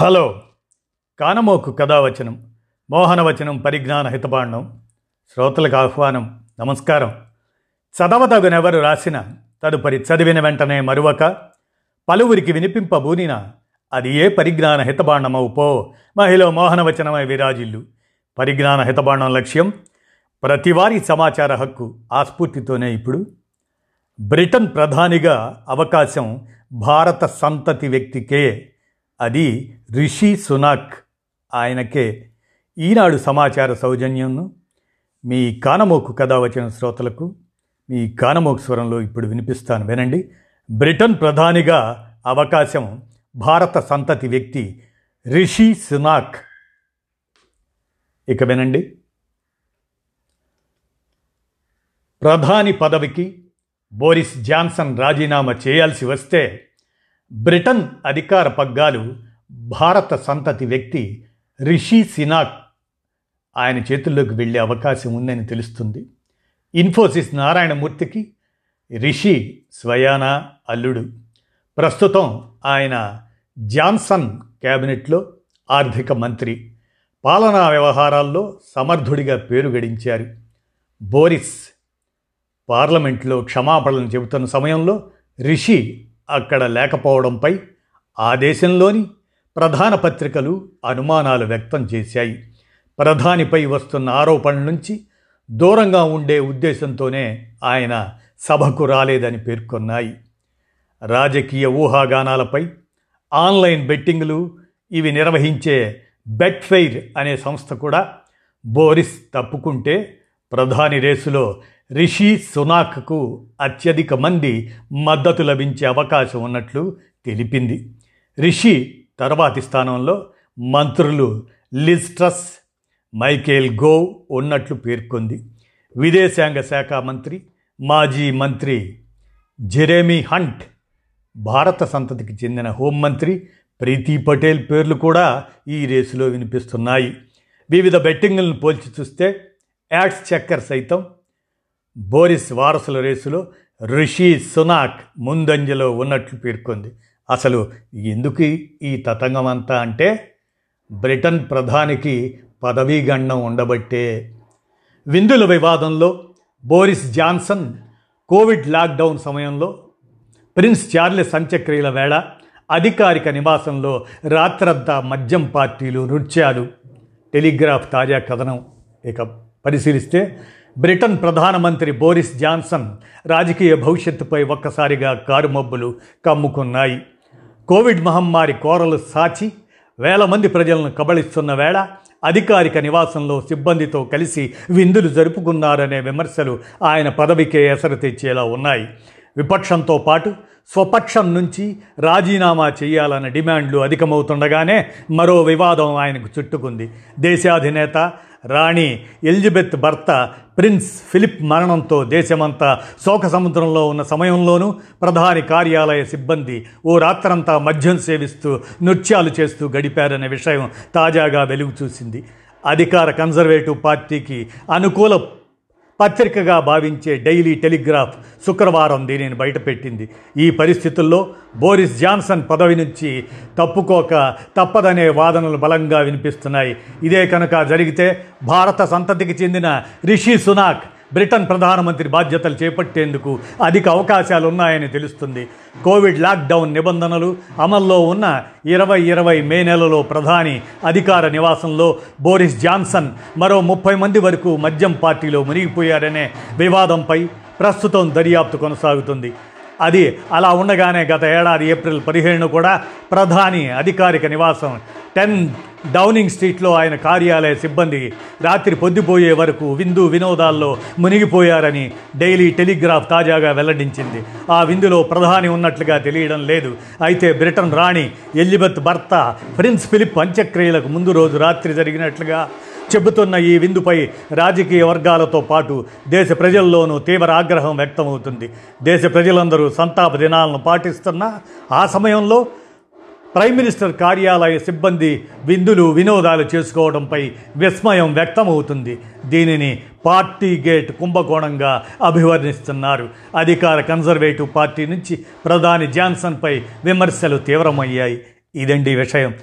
Hello. కానమోకు కథావచనం మోహనవచనం పరిజ్ఞాన హితబాండం శ్రోతలకు ఆహ్వానం నమస్కారం. చదవదగునెవరు రాసిన తదుపరి చదివిన వెంటనే మరువక పలువురికి వినిపింపబూనిన అది ఏ పరిజ్ఞాన హితబాండమవు పో మహిళ మోహనవచనమై విరాజిల్లు. పరిజ్ఞాన హితబాండం లక్ష్యం ప్రతివారీ సమాచార హక్కు ఆ స్ఫూర్తితోనే ఇప్పుడు. బ్రిటన్ ప్రధానిగా అవకాశం భారత సంతతి వ్యక్తికే అది రిషి సునాక్ ఆయనకే ఈనాడు సమాచార సౌజన్యంను మీ కానమోకు కథ వచ్చిన శ్రోతలకు మీ కానమోకు స్వరంలో ఇప్పుడు వినిపిస్తాను వినండి. బ్రిటన్ ప్రధానిగా అవకాశం భారత సంతతి వ్యక్తి రిషి సునాక్. ఇక వినండి. ప్రధాని పదవికి బోరిస్ జాన్సన్ రాజీనామా చేయాల్సి వస్తే బ్రిటన్ అధికార పగ్గాలు భారత సంతతి వ్యక్తి రిషి సినాక్ ఆయన చేతుల్లోకి వెళ్ళే అవకాశం ఉందని తెలుస్తుంది. ఇన్ఫోసిస్ నారాయణమూర్తికి రిషి స్వయాన అల్లుడు. ప్రస్తుతం ఆయన జాన్సన్ క్యాబినెట్లో ఆర్థిక మంత్రి. పాలనా వ్యవహారాల్లో సమర్థుడిగా పేరు గడించారు. బోరిస్ పార్లమెంట్లో క్షమాపణలు చెబుతున్న సమయంలో రిషి అక్కడ లేకపోవడంపై ఆ దేశంలోని ప్రధాన పత్రికలు అనుమానాలు వ్యక్తం చేశాయి. ప్రధానిపై వస్తున్న ఆరోపణల నుంచి దూరంగా ఉండే ఉద్దేశంతోనే ఆయన సభకు రాలేదని పేర్కొన్నాయి. రాజకీయ ఊహాగానాలపై ఆన్లైన్ బెట్టింగ్లు ఇవి నిర్వహించే బెట్ఫెయిర్ అనే సంస్థ కూడా బోరిస్ తప్పుకుంటే ప్రధాని రేసులో రిషి సునాక్కు అత్యధిక మంది మద్దతు లభించే అవకాశం ఉన్నట్లు తెలిపింది. రిషి తర్వాతి స్థానంలో మంత్రులు లిస్ట్రస్ మైకేల్ గోవ్ ఉన్నట్లు పేర్కొంది. విదేశాంగ శాఖ మంత్రి మాజీ మంత్రి జెరేమీ హంట్ భారత సంతతికి చెందిన హోంమంత్రి ప్రీతి పటేల్ పేర్లు కూడా ఈ రేసులో వినిపిస్తున్నాయి. వివిధ బెట్టింగులను పోల్చి చూస్తే యాడ్స్ చక్కర్ సైతం బోరిస్ వారసుల రేసులో రిషి సునాక్ ముందంజలో ఉన్నట్లు పేర్కొంది. అసలు ఎందుకు ఈ తతంగం అంతా అంటే బ్రిటన్ ప్రధానికి పదవీ గండం ఉండబట్టే. విందుల వివాదంలో బోరిస్ జాన్సన్ కోవిడ్ లాక్డౌన్ సమయంలో ప్రిన్స్ చార్లెస్ అంత్యక్రియల వేళ అధికారిక నివాసంలో రాత్రంతా మద్యం పార్టీలు నృత్యాలు. టెలిగ్రాఫ్ తాజా కథనం. ఇక పరిశీలిస్తే బ్రిటన్ ప్రధానమంత్రి బోరిస్ జాన్సన్ రాజకీయ భవిష్యత్తుపై ఒక్కసారిగా కారుమబ్బులు కమ్ముకున్నాయి. కోవిడ్ మహమ్మారి కోరలు సాచి వేల మంది ప్రజలను కబళిస్తున్న వేళ అధికారిక నివాసంలో సిబ్బందితో కలిసి విందులు జరుపుకున్నారనే విమర్శలు ఆయన పదవికే ఎసరు తెచ్చేలా ఉన్నాయి. విపక్షంతో పాటు స్వపక్షం నుంచి రాజీనామా చేయాలన్న డిమాండ్లు అధికమవుతుండగానే మరో వివాదం ఆయనకు చుట్టుకుంది. దేశాధినేత రాణి ఎలిజబెత్ భర్త ప్రిన్స్ ఫిలిప్ మరణంతో దేశమంతా శోక సముద్రంలో ఉన్న సమయంలోనూ ప్రధాని కార్యాలయ సిబ్బంది ఓ రాత్రంతా మద్యం సేవిస్తూ నృత్యాలు చేస్తూ గడిపారనే విషయం తాజాగా వెలుగు చూసింది. అధికార కన్జర్వేటివ్ పార్టీకి అనుకూల పత్రికగా భావించే డైలీ టెలిగ్రాఫ్ శుక్రవారం దీనిని బయటపెట్టింది. ఈ పరిస్థితుల్లో బోరిస్ జాన్సన్ పదవి నుంచి తప్పుకోక తప్పదనే వాదనలు బలంగా వినిపిస్తున్నాయి. ఇదే కనుక జరిగితే భారత సంతతికి చెందిన రిషి సునాక్ బ్రిటన్ ప్రధానమంత్రి బాధ్యతలు చేపట్టేందుకు అధిక అవకాశాలు ఉన్నాయని తెలుస్తుంది. కోవిడ్ లాక్డౌన్ నిబంధనలు అమల్లో ఉన్న ఇరవై ఇరవై మే నెలలో ప్రధాని అధికార నివాసంలో బోరిస్ జాన్సన్ మరో ముప్పై మంది వరకు మద్యం పార్టీలో మునిగిపోయారనే వివాదంపై ప్రస్తుతం దర్యాప్తు కొనసాగుతుంది. అది అలా ఉండగానే గత ఏడాది ఏప్రిల్ పదిహేను కూడా ప్రధాని అధికారిక నివాసం టెన్ డౌనింగ్ స్ట్రీట్లో ఆయన కార్యాలయ సిబ్బంది రాత్రి పొద్దుపోయే వరకు విందు వినోదాల్లో మునిగిపోయారని డైలీ టెలిగ్రాఫ్ తాజాగా వెల్లడించింది. ఆ విందులో ప్రధాని ఉన్నట్లుగా తెలియడం లేదు. అయితే బ్రిటన్ రాణి ఎలిజబెత్ భర్త ప్రిన్స్ ఫిలిప్ అంత్యక్రియలకు ముందు రోజు రాత్రి జరిగినట్లుగా చెబుతున్న ఈ విందుపై రాజకీయ వర్గాలతో పాటు దేశ ప్రజల్లోనూ తీవ్ర ఆగ్రహం వ్యక్తమవుతుంది. దేశ ప్రజలందరూ సంతాప దినాలను పాటిస్తున్న ఆ సమయంలో ప్రైమ్ మినిస్టర్ కార్యాలయ సిబ్బంది విందులు వినోదాలు చేసుకోవడంపై విస్మయం వ్యక్తమవుతుంది. దీనిని పార్టీ గేట్ కుంభకోణంగా అభివర్ణిస్తున్నారు. అధికార కన్జర్వేటివ్ పార్టీ నుంచి ప్రధాని జాన్సన్పై విమర్శలు తీవ్రమయ్యాయి. ఇదండి విషయం.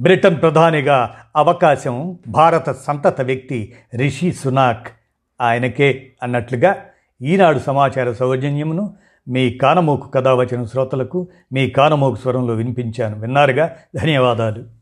బ్రిటన్ ప్రధానిగా అవకాశం భారత సంతత వ్యక్తి రిషి సునాక్ ఆయనకే అన్నట్లుగా ఈనాడు సమాచార సౌజన్యమును మీ కానమోకు కథావచన శ్రోతలకు మీ కానమోకు స్వరంలో వినిపించాను. విన్నారుగా? ధన్యవాదాలు.